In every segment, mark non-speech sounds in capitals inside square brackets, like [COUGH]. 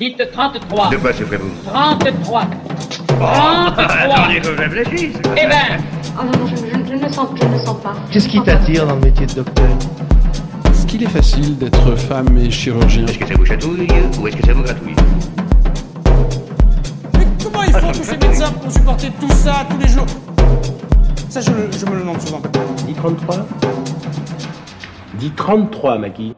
Dites 33. De quoi souffrez-vous 33. Oh, 33. Attendez que je réfléchisse. Eh ben, Oh non, non, je, je- je ne le sens, je ne sens pas. Qu'est-ce qui t'attire dans le métier de docteur Est-ce qu'il est facile d'être femme et chirurgien? Est-ce que ça vous chatouille ou est-ce que ça vous gratouille? Mais comment ils font tous ces médecins pour supporter tout ça tous les jours? Ça, je, me le demande souvent. Dis 33 Dis 33, Maggie.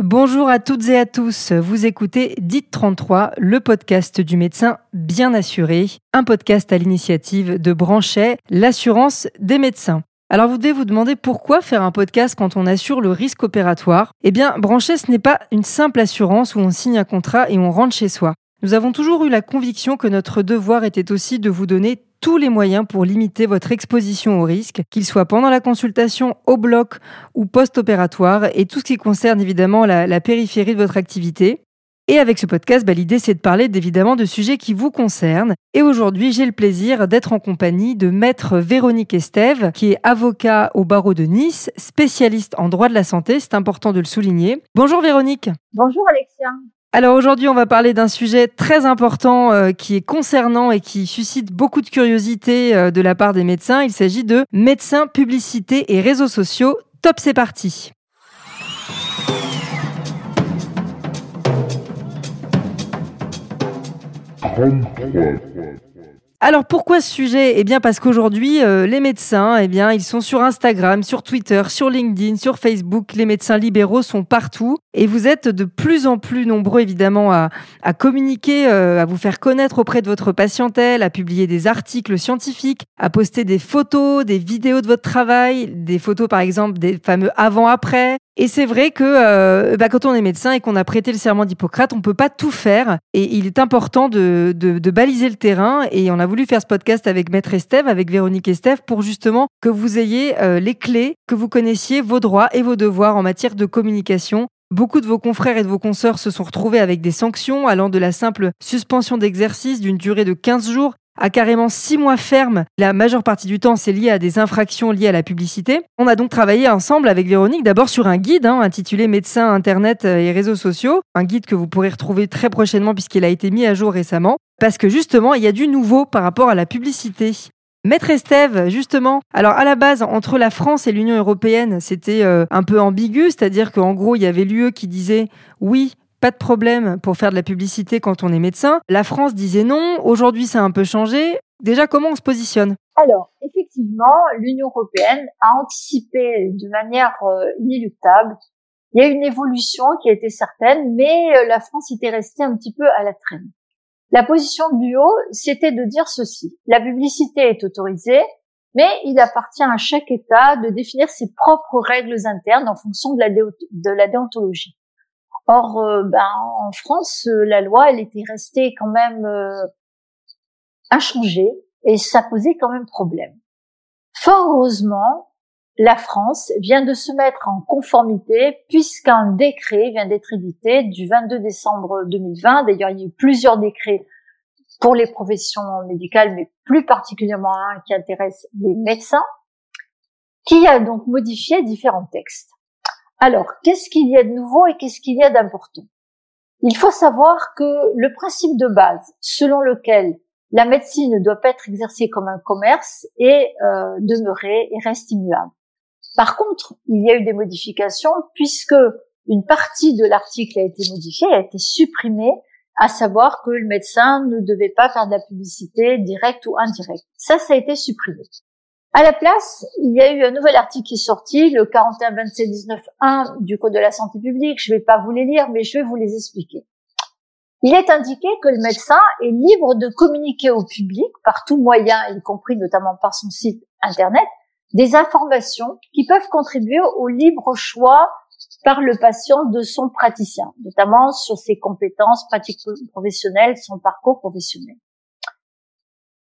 Bonjour à toutes et à tous, vous écoutez Dites 33, le podcast du médecin bien assuré, un podcast à l'initiative de Branchet, l'assurance des médecins. Alors vous devez vous demander pourquoi faire un podcast quand on assure le risque opératoire Eh bien, Branchet, ce n'est pas une simple assurance où on signe un contrat et on rentre chez soi. Nous avons toujours eu la conviction que notre devoir était aussi de vous donner tous les moyens pour limiter votre exposition au risque, qu'il soit pendant la consultation, au bloc ou post-opératoire, et tout ce qui concerne évidemment la, périphérie de votre activité. Et avec ce podcast, bah, l'idée c'est de parler évidemment de sujets qui vous concernent. Et aujourd'hui, j'ai le plaisir d'être en compagnie de maître Véronique Estève, qui est avocat au barreau de Nice, spécialiste en droit de la santé, c'est important de le souligner. Bonjour Véronique. Bonjour Alexia. Alors aujourd'hui, on va parler d'un sujet très important euh, qui est concernant et qui suscite beaucoup de curiosité euh, de la part des médecins. Il s'agit de médecins, publicité et réseaux sociaux. Top, c'est parti. Alors pourquoi ce sujet? Eh bien parce qu'aujourd'hui euh, les médecins, eh bien ils sont sur Instagram, sur Twitter, sur LinkedIn, sur Facebook. Les médecins libéraux sont partout et vous êtes de plus en plus nombreux évidemment à, à communiquer, euh, à vous faire connaître auprès de votre patientèle, à publier des articles scientifiques, à poster des photos, des vidéos de votre travail, des photos par exemple des fameux avant-après. Et c'est vrai que euh, bah, quand on est médecin et qu'on a prêté le serment d'Hippocrate, on peut pas tout faire. Et il est important de baliser le terrain. Et on a voulu faire ce podcast avec Maître Estève, avec Véronique Estève, pour justement que vous ayez euh, les clés, que vous connaissiez vos droits et vos devoirs en matière de communication. Beaucoup de vos confrères et de vos consoeurs se sont retrouvés avec des sanctions allant de la simple suspension d'exercice d'une durée de 15 jours à carrément 6 mois ferme. La majeure partie du temps, c'est lié à des infractions liées à la publicité. On a donc travaillé ensemble avec Véronique d'abord sur un guide hein, intitulé Médecins, Internet et réseaux sociaux, un guide que vous pourrez retrouver très prochainement puisqu'il a été mis à jour récemment, parce que justement, il y a du nouveau par rapport à la publicité. Maître Estève, justement, alors à la base, entre la France et l'Union européenne, c'était euh, un peu ambigu, c'est-à-dire qu'en gros, il y avait l'UE qui disait oui, pas de problème pour faire de la publicité quand on est médecin. La France disait non, aujourd'hui ça a un peu changé. Déjà, comment on se positionne? Alors, effectivement, l'Union européenne a anticipé de manière euh, inéluctable. Il y a une évolution qui a été certaine, mais euh, la France était restée un petit peu à la traîne. La position de l'UE, c'était de dire ceci. La publicité est autorisée, mais il appartient à chaque État de définir ses propres règles internes en fonction de la déontologie. Or, euh, ben, en France, euh, la loi, elle était restée quand même euh, inchangée et ça posait quand même problème. Fort heureusement, la France vient de se mettre en conformité puisqu'un décret vient d'être édité du 22 décembre 2020. D'ailleurs, il y a eu plusieurs décrets pour les professions médicales, mais plus particulièrement un qui intéresse les médecins, qui a donc modifié différents textes. Alors, qu'est-ce qu'il y a de nouveau et qu'est-ce qu'il y a d'important? Il faut savoir que le principe de base selon lequel la médecine ne doit pas être exercée comme un commerce est euh, demeuré et reste immuable. Par contre, il y a eu des modifications puisque une partie de l'article a été modifiée, a été supprimée, à savoir que le médecin ne devait pas faire de la publicité directe ou indirecte. Ça, ça a été supprimé. À la place, il y a eu un nouvel article qui est sorti, le 41 27 19 1 du Code de la santé publique. Je ne vais pas vous les lire, mais je vais vous les expliquer. Il est indiqué que le médecin est libre de communiquer au public par tout moyen, y compris notamment par son site internet, des informations qui peuvent contribuer au libre choix par le patient de son praticien, notamment sur ses compétences pratiques professionnelles, son parcours professionnel.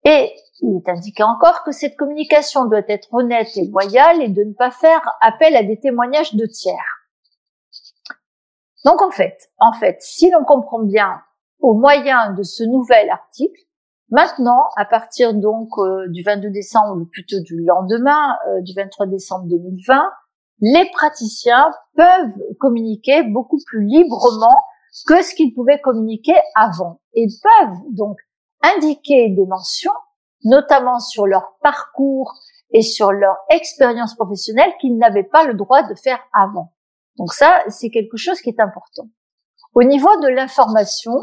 Et il est indiqué encore que cette communication doit être honnête et loyale et de ne pas faire appel à des témoignages de tiers. Donc en fait, en fait, si l'on comprend bien au moyen de ce nouvel article, maintenant, à partir donc euh, du 22 décembre, ou plutôt du lendemain, euh, du 23 décembre 2020, les praticiens peuvent communiquer beaucoup plus librement que ce qu'ils pouvaient communiquer avant. Et peuvent donc indiquer des mentions, notamment sur leur parcours et sur leur expérience professionnelle qu'ils n'avaient pas le droit de faire avant. Donc ça, c'est quelque chose qui est important. Au niveau de l'information,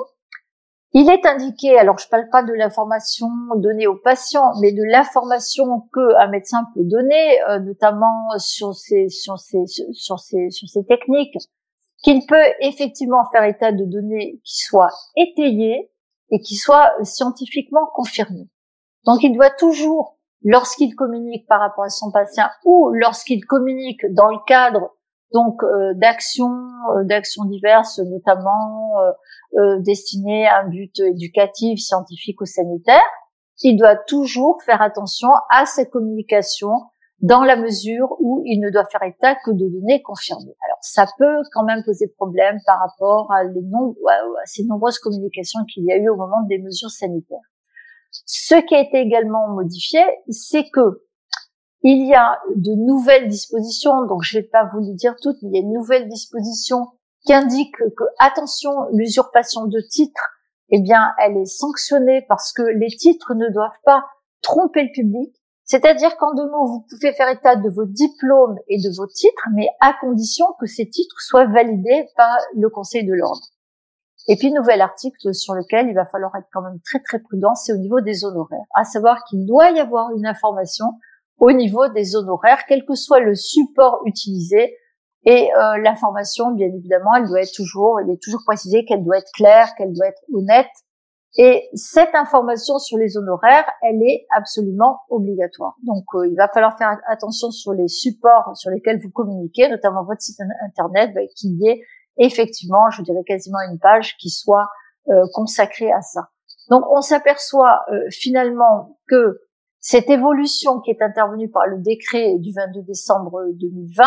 il est indiqué, alors je parle pas de l'information donnée aux patients, mais de l'information qu'un médecin peut donner, euh, notamment sur ces, sur sur sur ces techniques, qu'il peut effectivement faire état de données qui soient étayées et qui soient scientifiquement confirmées. Donc il doit toujours, lorsqu'il communique par rapport à son patient ou lorsqu'il communique dans le cadre donc euh, d'actions euh, d'actions diverses notamment euh, euh, destinées à un but éducatif scientifique ou sanitaire il doit toujours faire attention à ses communications dans la mesure où il ne doit faire état que de données confirmées. Ça peut quand même poser problème par rapport à, les ces nombreuses communications qu'il y a eu au moment des mesures sanitaires. Ce qui a été également modifié, c'est que il y a de nouvelles dispositions, donc je ne vais pas vous les dire toutes, mais il y a une nouvelle disposition qui indique que, attention, l'usurpation de titres, eh bien, elle est sanctionnée parce que les titres ne doivent pas tromper le public. C'est-à-dire qu'en deux mots, vous pouvez faire état de vos diplômes et de vos titres, mais à condition que ces titres soient validés par le Conseil de l'ordre. Et puis, nouvel article sur lequel il va falloir être quand même très très prudent, c'est au niveau des honoraires. À savoir qu'il doit y avoir une information au niveau des honoraires, quel que soit le support utilisé. Et euh, l'information, bien évidemment, elle doit être toujours, il est toujours précisé qu'elle doit être claire, qu'elle doit être honnête. Et cette information sur les honoraires, elle est absolument obligatoire. Donc, euh, il va falloir faire attention sur les supports sur lesquels vous communiquez, notamment votre site internet, bah, qu'il y ait effectivement, je dirais quasiment une page qui soit euh, consacrée à ça. Donc, on s'aperçoit euh, finalement que cette évolution qui est intervenue par le décret du 22 décembre 2020,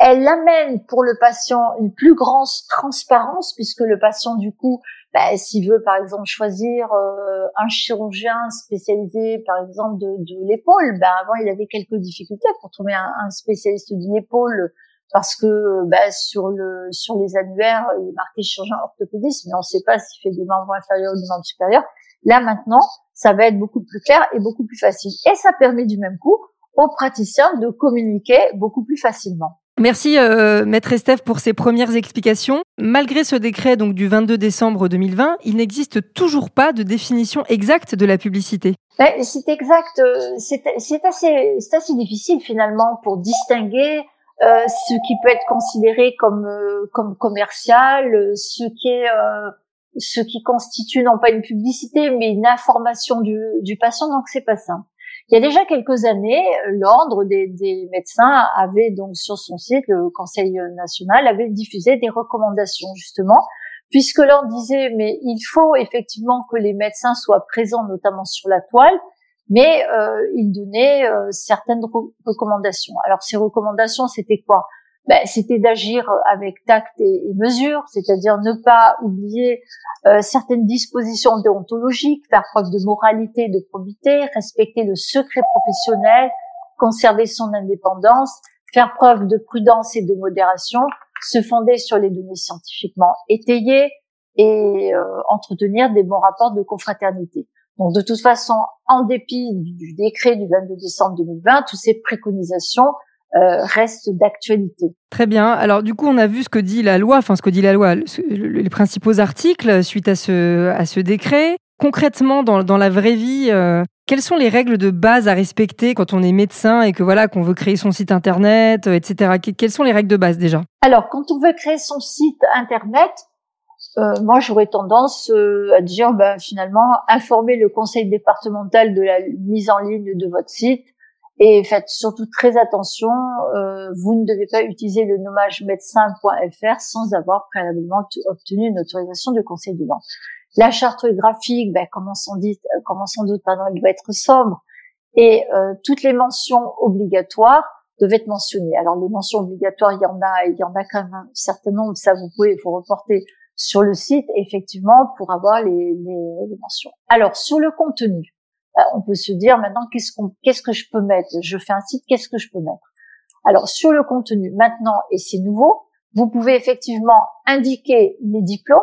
elle amène pour le patient une plus grande transparence puisque le patient du coup, bah, s'il veut par exemple choisir euh, un chirurgien spécialisé par exemple de, de l'épaule, bah, avant il avait quelques difficultés pour trouver un, un spécialiste de l'épaule parce que bah, sur sur les annuaires il est marqué chirurgien orthopédiste mais on ne sait pas s'il fait des membres inférieurs ou des membres supérieurs. Là maintenant, ça va être beaucoup plus clair et beaucoup plus facile. Et ça permet du même coup aux praticiens de communiquer beaucoup plus facilement. Merci euh, maître Estève pour ces premières explications. Malgré ce décret donc du 22 décembre 2020, il n'existe toujours pas de définition exacte de la publicité. Ben, c'est exact, euh, c'est assez, assez difficile finalement pour distinguer euh, ce qui peut être considéré comme euh, comme commercial, ce qui est ce qui constitue non pas une publicité, mais une information du, du patient, donc c'est pas simple. Il y a déjà quelques années, l'ordre des, médecins avait donc sur son site, le Conseil national avait diffusé des recommandations justement, puisque l'ordre disait mais il faut effectivement que les médecins soient présents notamment sur la toile, mais euh, il donnait euh, certaines recommandations. Alors ces recommandations, c'était quoi? Ben, c'était d'agir avec tact et, mesure, c'est-à-dire ne pas oublier euh, certaines dispositions déontologiques, faire preuve de moralité, de probité, respecter le secret professionnel, conserver son indépendance, faire preuve de prudence et de modération, se fonder sur les données scientifiquement étayées et euh, entretenir des bons rapports de confraternité. Donc de toute façon, en dépit du décret du 22 décembre 2020, toutes ces préconisations euh, reste d'actualité. Très bien. Alors du coup, on a vu ce que dit la loi, enfin ce que dit la loi, les principaux articles suite à ce, à ce décret. Concrètement, dans, dans la vraie vie, euh, quelles sont les règles de base à respecter quand on est médecin et que voilà qu'on veut créer son site internet, euh, etc. Quelles sont les règles de base déjà? Alors, quand on veut créer son site internet, euh, moi j'aurais tendance à dire ben, finalement informer le conseil départemental de la mise en ligne de votre site et faites surtout très attention, euh, vous ne devez pas utiliser le nommage médecin.fr sans avoir préalablement obtenu une autorisation du Conseil de l'ordre. La charte graphique, ben, comme, on sans dit, euh, comme sans doute, pardon, elle doit être sobre. Et euh, toutes les mentions obligatoires doivent être mentionnées. Alors les mentions obligatoires, il y en a, il y en a quand même un certain nombre. Ça, vous pouvez vous reporter sur le site, effectivement, pour avoir les, les, les mentions. Alors sur le contenu, on peut se dire maintenant qu'est-ce qu'on, qu'est-ce que je peux mettre? Je fais un site, qu'est-ce que je peux mettre? Alors sur le contenu maintenant, et c'est nouveau, Vous pouvez effectivement indiquer les diplômes,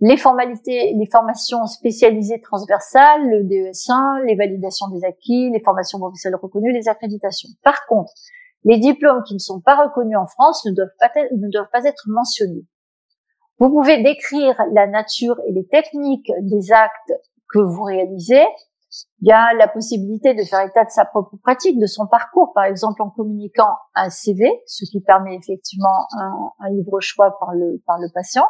les formalités, les formations spécialisées transversales, le DES1, les validations des acquis, les formations professionnelles reconnues, les accréditations. Par contre, les diplômes qui ne sont pas reconnus en France ne doivent pas être, ne doivent pas être mentionnés. Vous pouvez décrire la nature et les techniques des actes que vous réalisez. Il y a la possibilité de faire état de sa propre pratique, de son parcours, par exemple en communiquant un CV, ce qui permet effectivement un, libre choix par le, par le patient.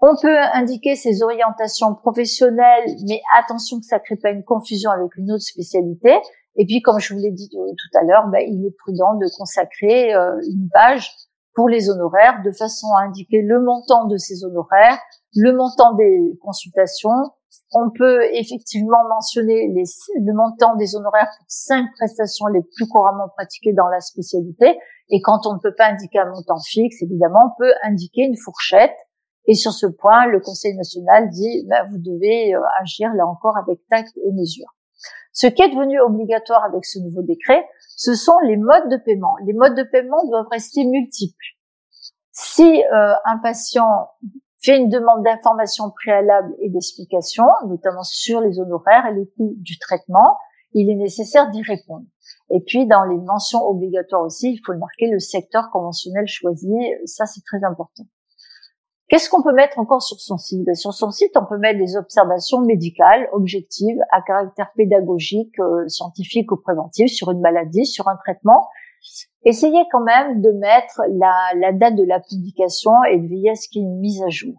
On peut indiquer ses orientations professionnelles, mais attention que ça ne crée pas une confusion avec une autre spécialité. Et puis, comme je vous l'ai dit euh, tout à l'heure, ben, il est prudent de consacrer euh, une page pour les honoraires de façon à indiquer le montant de ces honoraires, le montant des consultations. On peut effectivement mentionner les, le montant des honoraires pour cinq prestations les plus couramment pratiquées dans la spécialité. Et quand on ne peut pas indiquer un montant fixe, évidemment, on peut indiquer une fourchette et sur ce point, le Conseil national dit, ben, vous devez euh, agir là encore avec tact et mesure. Ce qui est devenu obligatoire avec ce nouveau décret, ce sont les modes de paiement. Les modes de paiement doivent rester multiples. Si euh, un patient fait une demande d'information préalable et d'explication, notamment sur les honoraires et le coût du traitement, il est nécessaire d'y répondre. Et puis, dans les mentions obligatoires aussi, il faut le marquer, le secteur conventionnel choisi, ça c'est très important. Qu'est-ce qu'on peut mettre encore sur son site? Sur son site, on peut mettre des observations médicales, objectives, à caractère pédagogique, euh, scientifique ou préventif sur une maladie, sur un traitement. Essayez quand même de mettre la, date de la publication et de veiller à ce qu'il y ait une mise à jour.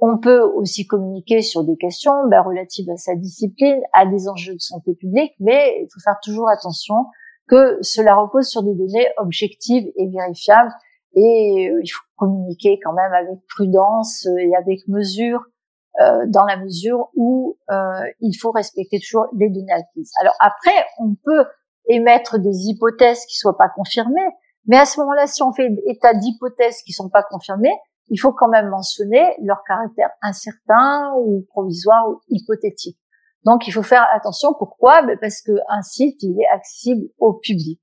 On peut aussi communiquer sur des questions ben, relatives à sa discipline, à des enjeux de santé publique, mais il faut faire toujours attention que cela repose sur des données objectives et vérifiables et euh, il faut communiquer quand même avec prudence et avec mesure euh, dans la mesure où euh, il faut respecter toujours les données acquises. Alors après, on peut émettre des hypothèses qui soient pas confirmées, mais à ce moment-là, si on fait état d'hypothèses qui sont pas confirmées, il faut quand même mentionner leur caractère incertain ou provisoire ou hypothétique. Donc, il faut faire attention. Pourquoi? Ben, Parce qu'un site, il est accessible au public.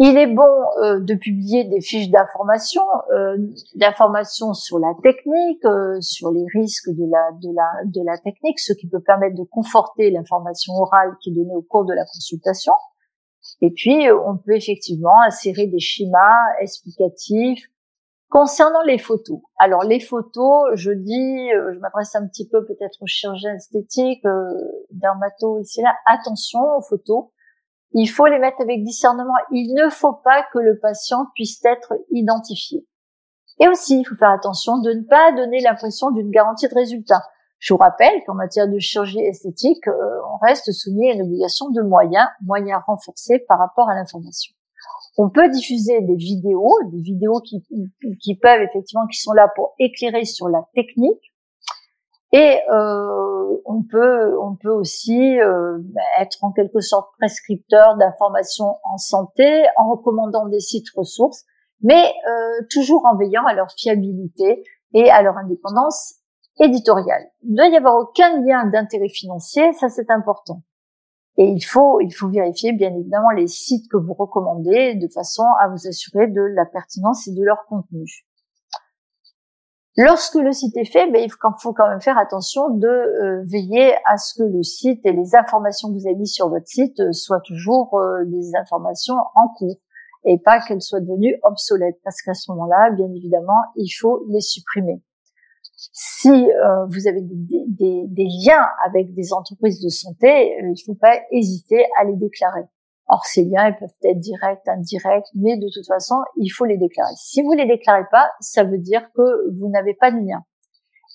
Il est bon euh, de publier des fiches d'information, euh, d'informations sur la technique, euh, sur les risques de la, de, la, de la technique, ce qui peut permettre de conforter l'information orale qui est donnée au cours de la consultation. Et puis, on peut effectivement insérer des schémas explicatifs concernant les photos. Alors, les photos, je dis, je m'adresse un petit peu peut-être aux chirurgiens esthétiques, dermato ici là, attention aux photos il faut les mettre avec discernement. Il ne faut pas que le patient puisse être identifié. Et aussi, il faut faire attention de ne pas donner l'impression d'une garantie de résultat. Je vous rappelle qu'en matière de chirurgie esthétique, euh, on reste soumis à une obligation de moyens, moyens renforcés par rapport à l'information. On peut diffuser des vidéos, des vidéos qui, qui peuvent effectivement, qui sont là pour éclairer sur la technique, et euh, on peut on peut aussi euh, être en quelque sorte prescripteur d'informations en santé en recommandant des sites ressources, mais euh, toujours en veillant à leur fiabilité et à leur indépendance éditoriale. Il ne doit y avoir aucun lien d'intérêt financier, ça c'est important. Et il faut il faut vérifier bien évidemment les sites que vous recommandez de façon à vous assurer de la pertinence et de leur contenu. Lorsque le site est fait, ben, il faut quand même faire attention de euh, veiller à ce que le site et les informations que vous avez mises sur votre site euh, soient toujours euh, des informations en cours et pas qu'elles soient devenues obsolètes parce qu'à ce moment-là, bien évidemment, il faut les supprimer. Si vous avez des, liens avec des entreprises de santé, il ne faut pas hésiter à les déclarer. Or, ces liens, ils peuvent être directs, indirects, mais de toute façon, il faut les déclarer. Si vous les déclarez pas, ça veut dire que vous n'avez pas de lien.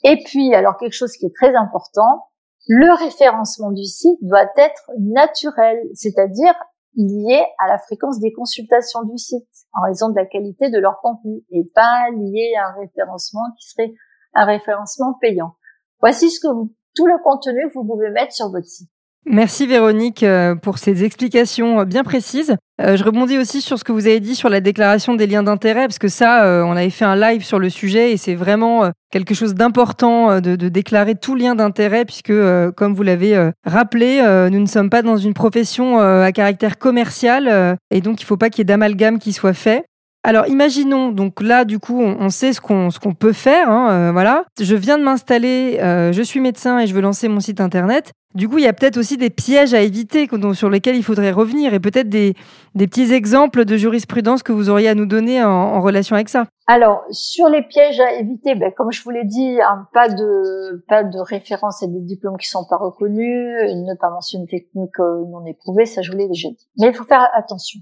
Et puis, alors quelque chose qui est très important, le référencement du site doit être naturel, c'est-à-dire lié à la fréquence des consultations du site, en raison de la qualité de leur contenu, et pas lié à un référencement qui serait un référencement payant. Voici ce que vous, tout le contenu que vous pouvez mettre sur votre site. Merci Véronique euh, pour ces explications euh, bien précises. Euh, je rebondis aussi sur ce que vous avez dit sur la déclaration des liens d'intérêt, parce que ça, on avait fait un live sur le sujet et c'est vraiment quelque chose d'important de, déclarer tout lien d'intérêt, puisque, comme vous l'avez rappelé, nous ne sommes pas dans une profession à caractère commercial et donc il ne faut pas qu'il y ait d'amalgame qui soit fait. Alors imaginons, donc là du coup on, sait ce qu'on ce qu'on peut faire, hein, euh, voilà. Je viens de m'installer, euh, je suis médecin et je veux lancer mon site internet. Du coup il y a peut-être aussi des pièges à éviter sur lesquels il faudrait revenir et peut-être des, des petits exemples de jurisprudence que vous auriez à nous donner en, en relation avec ça. Alors, sur les pièges à éviter, ben, comme je vous l'ai dit, hein, pas de pas de référence à des diplômes qui sont pas reconnus, ne pas mentionner technique euh, non éprouvée, ça je vous l'ai déjà dit. Mais il faut faire attention.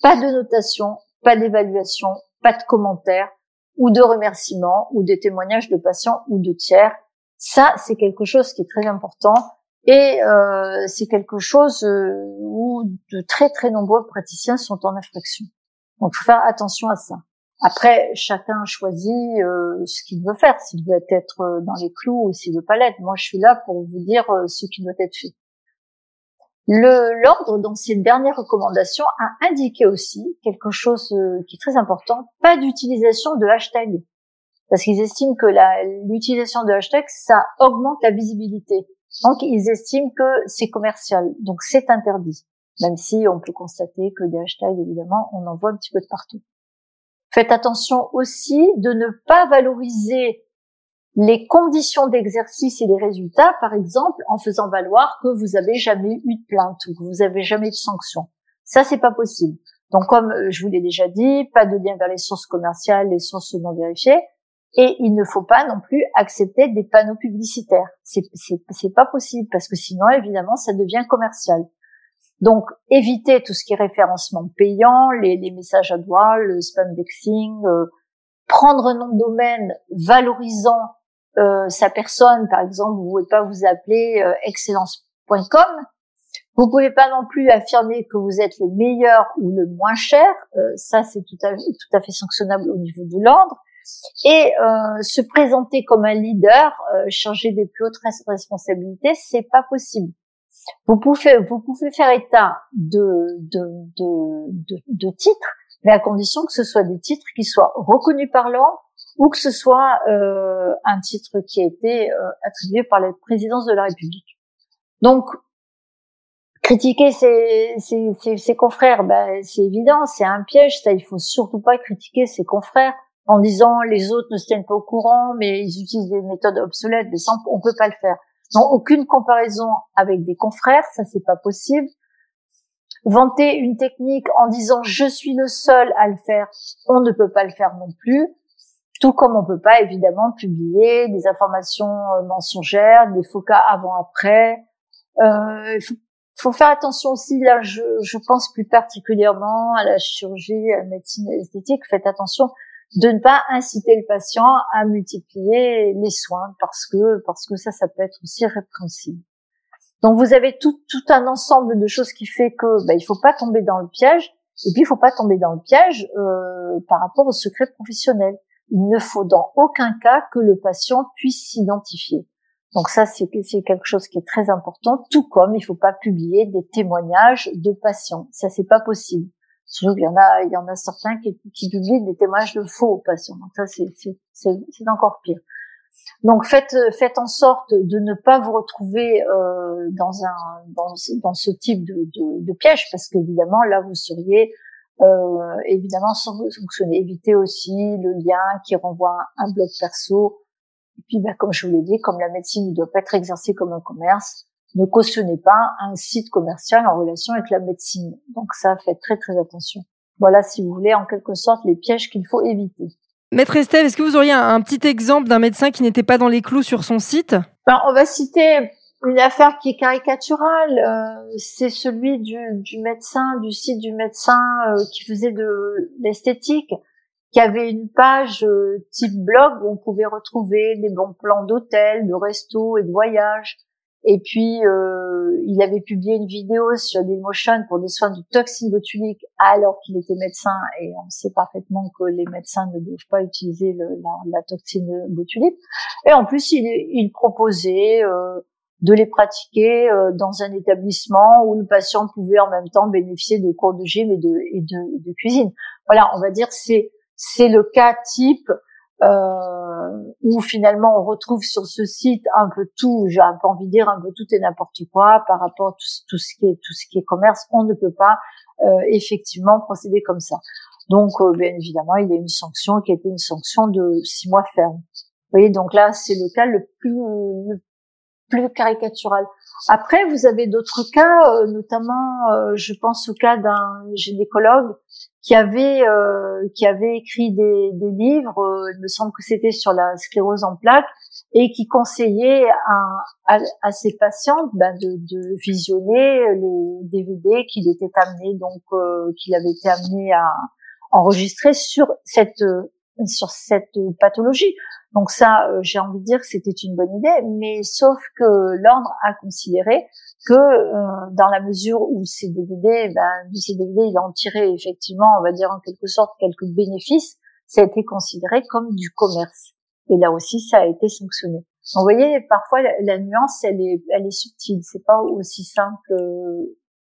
Pas de notation, pas d'évaluation, pas de commentaires ou de remerciements ou des témoignages de patients ou de tiers. Ça, c'est quelque chose qui est très important et euh, c'est quelque chose euh, où de très très nombreux praticiens sont en infraction. Donc, il faut faire attention à ça. Après, chacun choisit euh, ce qu'il veut faire, s'il veut être euh, dans les clous ou s'il veut pas l'être. Moi, je suis là pour vous dire euh, ce qui doit être fait. L'ordre, dans ses dernières recommandations, a indiqué aussi quelque chose euh, qui est très important pas d'utilisation de hashtag, parce qu'ils estiment que l'utilisation de hashtag ça augmente la visibilité. Donc, ils estiment que c'est commercial, donc c'est interdit. Même si on peut constater que des hashtags, évidemment, on en voit un petit peu de partout. Faites attention aussi de ne pas valoriser les conditions d'exercice et les résultats, par exemple, en faisant valoir que vous avez jamais eu de plainte ou que vous avez jamais de sanction. Ça, c'est pas possible. Donc, comme euh, je vous l'ai déjà dit, pas de lien vers les sources commerciales, les sources non vérifiées, et il ne faut pas non plus accepter des panneaux publicitaires. C'est, c'est, pas possible parce que sinon, évidemment, ça devient commercial. Donc, évitez tout ce qui est référencement payant, les, les messages à doigts, le spam dexing, euh, prendre un nom de domaine valorisant euh, sa personne. Par exemple, vous pouvez pas vous appeler euh, excellence.com. Vous pouvez pas non plus affirmer que vous êtes le meilleur ou le moins cher. Euh, ça, c'est tout à, tout à fait sanctionnable au niveau de l'ordre. Et euh, se présenter comme un leader, euh, chargé des plus hautes res- responsabilités, c'est pas possible. Vous pouvez, vous pouvez faire état de, de, de, de, de titres, mais à condition que ce soit des titres qui soient reconnus par l'ordre ou que ce soit euh, un titre qui a été euh, attribué par la présidence de la République. Donc, critiquer ses, ses, ses, confrères, ben, c'est évident, c'est un piège, ça, il faut surtout pas critiquer ses confrères en disant les autres ne se tiennent pas au courant, mais ils utilisent des méthodes obsolètes, mais ça, on peut pas le faire. Non, aucune comparaison avec des confrères, ça c'est pas possible. Vanter une technique en disant je suis le seul à le faire, on ne peut pas le faire non plus. Tout comme on peut pas évidemment publier des informations euh, mensongères, des faux cas avant-après. Euh, il faut, faut faire attention aussi là, je, je pense plus particulièrement à la chirurgie, à la médecine esthétique. Faites attention de ne pas inciter le patient à multiplier les soins parce que parce que ça ça peut être aussi répréhensible. Donc vous avez tout tout un ensemble de choses qui fait que bah, il faut pas tomber dans le piège et puis il faut pas tomber dans le piège euh, par rapport au secret professionnel. Il ne faut dans aucun cas que le patient puisse s'identifier. Donc ça c'est quelque chose qui est très important. Tout comme il faut pas publier des témoignages de patients. Ça c'est pas possible. Surtout qu'il y en a, il y en a certains qui, publient des témoignages de faux patients. Donc ça, c'est, encore pire. Donc faites, faites en sorte de ne pas vous retrouver euh, dans un dans ce type de, de, de piège parce qu'évidemment là vous seriez euh, évidemment sans fonctionner. Évitez aussi le lien qui renvoie à un blog perso. Et puis bah, comme je vous l'ai dit, comme la médecine ne doit pas être exercée comme un commerce, ne cautionnez pas un site commercial en relation avec la médecine. Donc ça, faites très très attention. Voilà, si vous voulez, en quelque sorte, les pièges qu'il faut éviter. Maître Estève, est-ce que vous auriez un, un petit exemple d'un médecin qui n'était pas dans les clous sur son site? Ben, on va citer une affaire qui est caricaturale. euh, c'est celui du, du médecin, du site du médecin euh, qui faisait de l'esthétique, qui avait une page euh, type blog où on pouvait retrouver des bons plans d'hôtel, de resto et de voyage. Et puis, euh, il avait publié une vidéo sur Dailymotion pour des soins de toxine botulique alors qu'il était médecin. Et on sait parfaitement que les médecins ne doivent pas utiliser la, la toxine botulique. Et en plus, il, il proposait euh, de les pratiquer euh, dans un établissement où le patient pouvait en même temps bénéficier de cours de gym et de, et de, de cuisine. Voilà, on va dire c'est c'est le cas type euh, où finalement on retrouve sur ce site un peu tout, j'ai un peu envie de dire un peu tout et n'importe quoi par rapport à tout, ce- qui est tout ce qui est commerce. On ne peut pas euh, effectivement procéder comme ça. Donc, euh, bien évidemment, il y a une sanction qui a été une sanction de six mois ferme. Vous voyez, donc là, c'est le cas le plus, plus caricatural. Après, vous avez d'autres cas, euh, notamment, euh, je pense au cas d'un gynécologue qui avait qui avait écrit des, des livres. il me semble que c'était sur la sclérose en plaques et qui conseillait à, à, ses patientes ben, de, de, visionner les DVD qu'il était amené donc qu'il avait été amené à enregistré sur cette euh, sur cette pathologie. Donc ça, euh, j'ai envie de dire que c'était une bonne idée, mais sauf que l'ordre a considéré que euh, dans la mesure où ces DVD, ben, de ces il en tirait effectivement, on va dire en quelque sorte, quelques bénéfices, ça a été considéré comme du commerce. Et là aussi, ça a été sanctionné. vous voyez, parfois la, nuance, elle est, elle est subtile. C'est pas aussi simple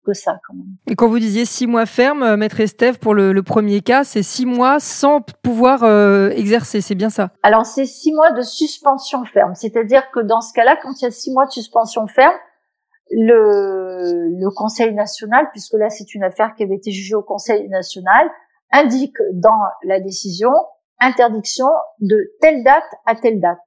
que ça quand même. Et quand vous disiez six mois ferme, euh, maître Estève, pour le, premier cas, c'est six mois sans pouvoir euh, exercer, c'est bien ça? Alors c'est six mois de suspension ferme, c'est-à-dire que dans ce cas-là, quand il y a six mois de suspension ferme, le, le Conseil national, puisque là c'est une affaire qui avait été jugée au Conseil national, indique dans la décision interdiction de telle date à telle date.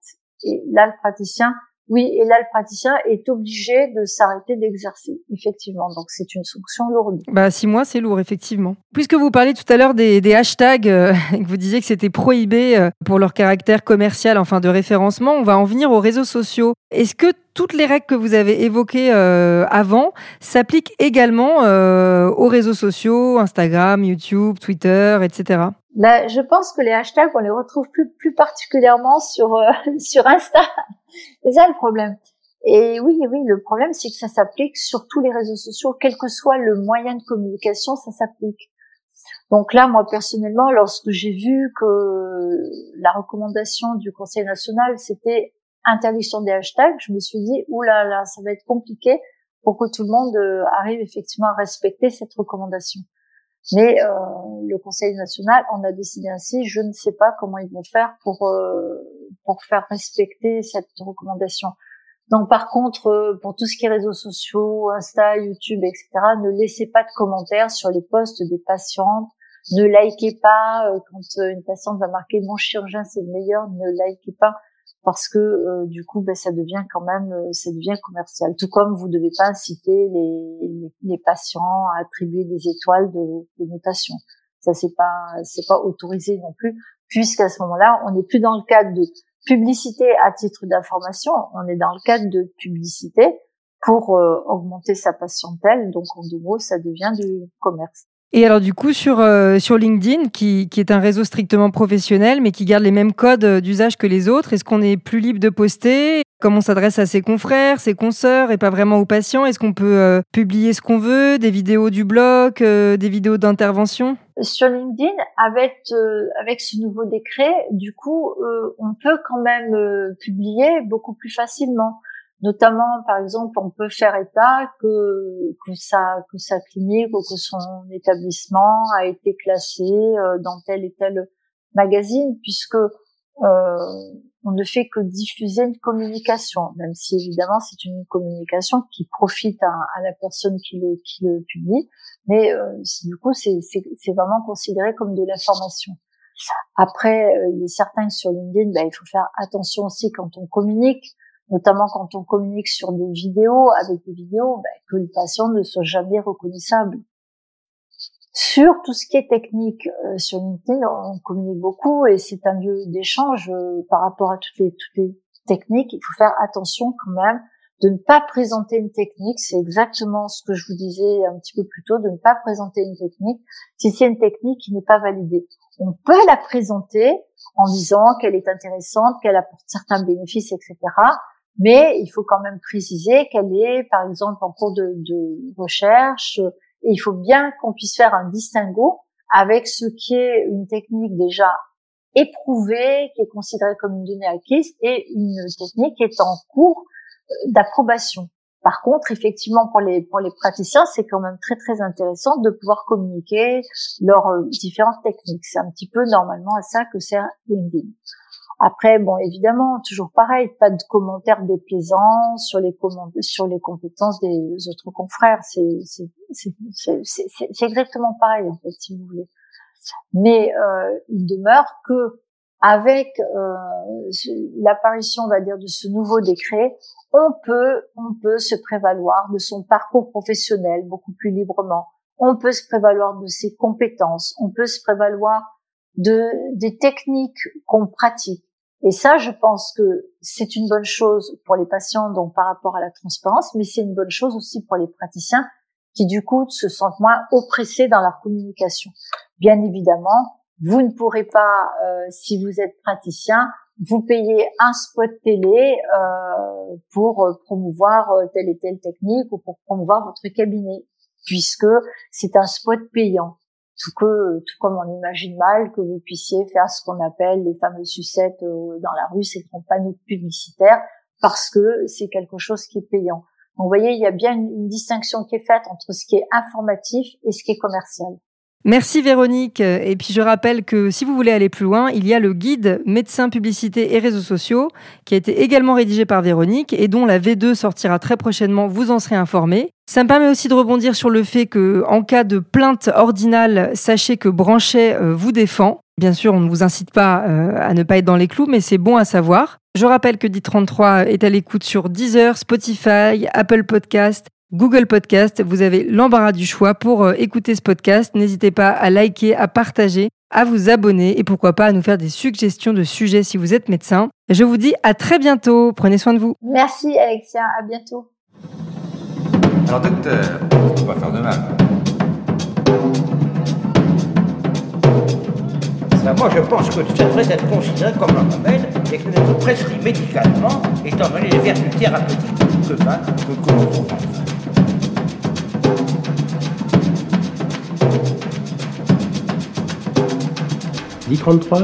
Et là, le praticien oui, et là, le praticien est obligé de s'arrêter d'exercer, effectivement. Donc, c'est une sanction lourde. Bah, six mois, c'est lourd, effectivement. Puisque vous parlez tout à l'heure des, hashtags, euh, [LAUGHS] que vous disiez que c'était prohibé euh, pour leur caractère commercial, enfin de référencement, on va en venir aux réseaux sociaux. Est-ce que toutes les règles que vous avez évoquées euh, avant s'appliquent également aux réseaux sociaux, Instagram, YouTube, Twitter, etc. Là, je pense que les hashtags, on les retrouve plus, plus particulièrement sur [LAUGHS] sur Insta c'est ça le problème. Et oui, oui, le problème, c'est que ça s'applique sur tous les réseaux sociaux, quel que soit le moyen de communication, ça s'applique. Donc là, moi personnellement, lorsque j'ai vu que la recommandation du Conseil national, c'était interdiction des hashtags, je me suis dit, oulala, ça va être compliqué pour que tout le monde euh, arrive effectivement à respecter cette recommandation. Mais euh, le Conseil national en a décidé ainsi. Je ne sais pas comment ils vont faire pour euh, pour faire respecter cette recommandation. Donc par contre, euh, pour tout ce qui est réseaux sociaux, Insta, YouTube, etc., ne laissez pas de commentaires sur les posts des patientes. Ne likez pas quand une patiente va marquer mon chirurgien c'est le meilleur. Ne likez pas parce que euh, du coup, ben, ça devient quand même, euh, ça devient commercial. Tout comme vous ne devez pas inciter les, les, patients à attribuer des étoiles de, de notation. Ça c'est pas, c'est pas autorisé non plus, puisqu'à ce moment-là, on n'est plus dans le cadre de publicité à titre d'information, on est dans le cadre de publicité pour euh, augmenter sa patientèle. Donc en deux mots, ça devient du commerce. Et alors du coup sur euh, sur LinkedIn, qui, qui est un réseau strictement professionnel, mais qui garde les mêmes codes euh, d'usage que les autres, est-ce qu'on est plus libre de poster? Comment on s'adresse à ses confrères, ses consoeurs, et pas vraiment aux patients? Est-ce qu'on peut euh, publier ce qu'on veut, des vidéos du blog, des vidéos d'intervention? Sur LinkedIn, avec avec ce nouveau décret, du coup, on peut quand même publier beaucoup plus facilement. Notamment, par exemple, on peut faire état que, que, sa, que sa clinique ou que son établissement a été classé euh, dans tel et tel magazine, puisque euh, on ne fait que diffuser une communication, même si évidemment c'est une communication qui profite à, à, la personne qui le, qui le publie, mais euh, du coup c'est vraiment considéré comme de l'information. Après, euh, il est certain que sur LinkedIn, ben, il faut faire attention aussi quand on communique notamment quand on communique sur des vidéos, avec des vidéos, ben, que le patient ne soit jamais reconnaissable. Sur tout ce qui est technique, euh, sur LinkedIn, on communique beaucoup et c'est un lieu d'échange euh, par rapport à toutes les, toutes les techniques. Il faut faire attention quand même de ne pas présenter une technique. C'est exactement ce que je vous disais un petit peu plus tôt, de ne pas présenter une technique si c'est une technique qui n'est pas validée. On peut la présenter en disant qu'elle est intéressante, qu'elle apporte certains bénéfices, etc mais il faut quand même préciser qu'elle est, par exemple, en cours de, recherche, et il faut bien qu'on puisse faire un distinguo avec ce qui est une technique déjà éprouvée, qui est considérée comme une donnée acquise, et une technique qui est en cours euh, d'approbation. Par contre, effectivement, pour les pour les praticiens, c'est quand même très très intéressant de pouvoir communiquer leurs euh, différentes techniques. C'est un petit peu normalement à ça que sert LinkedIn. Après, bon, évidemment, toujours pareil, pas de commentaires déplaisants sur les compétences des autres confrères. C'est c'est exactement pareil en fait, si vous voulez. Mais euh, il demeure que avec euh, l'apparition, on va dire, de ce nouveau décret, on peut, on peut se prévaloir de son parcours professionnel beaucoup plus librement. On peut se prévaloir de ses compétences. On peut se prévaloir de des techniques qu'on pratique. Et ça, je pense que c'est une bonne chose pour les patients, donc par rapport à la transparence, mais c'est une bonne chose aussi pour les praticiens qui du coup se sentent moins oppressés dans leur communication. Bien évidemment, vous ne pourrez pas, euh, si vous êtes praticien, vous payer un spot télé euh, pour promouvoir euh, telle et telle technique ou pour promouvoir votre cabinet, puisque c'est un spot payant. Tout, que, tout comme on imagine mal que vous puissiez faire ce qu'on appelle les fameuses sucettes dans la rue, c'est un panneau publicitaire, parce que c'est quelque chose qui est payant. Donc, vous voyez, il y a bien une, distinction qui est faite entre ce qui est informatif et ce qui est commercial. Merci Véronique. Et puis je rappelle que si vous voulez aller plus loin, il y a le guide médecins, publicité et réseaux sociaux qui a été également rédigé par Véronique et dont la V2 sortira très prochainement. Vous en serez informé. Ça me permet aussi de rebondir sur le fait que, en cas de plainte ordinale, sachez que Branchet euh, vous défend. Bien sûr, on ne vous incite pas euh, à ne pas être dans les clous, mais c'est bon à savoir. Je rappelle que Dit33 est à l'écoute sur Deezer, Spotify, Apple Podcast, Google Podcast. Vous avez l'embarras du choix pour euh, écouter ce podcast. N'hésitez pas à liker, à partager, à vous abonner et pourquoi pas à nous faire des suggestions de sujets si vous êtes médecin. Je vous dis à très bientôt. Prenez soin de vous. Merci Alexia. À bientôt. Alors docteur, on va faire de mal. Moi, je pense que ça devrait être considéré comme un remède et que être prescrit médicalement, étant donné les vertus thérapeutiques que, que, que l'on trouve. Dit 33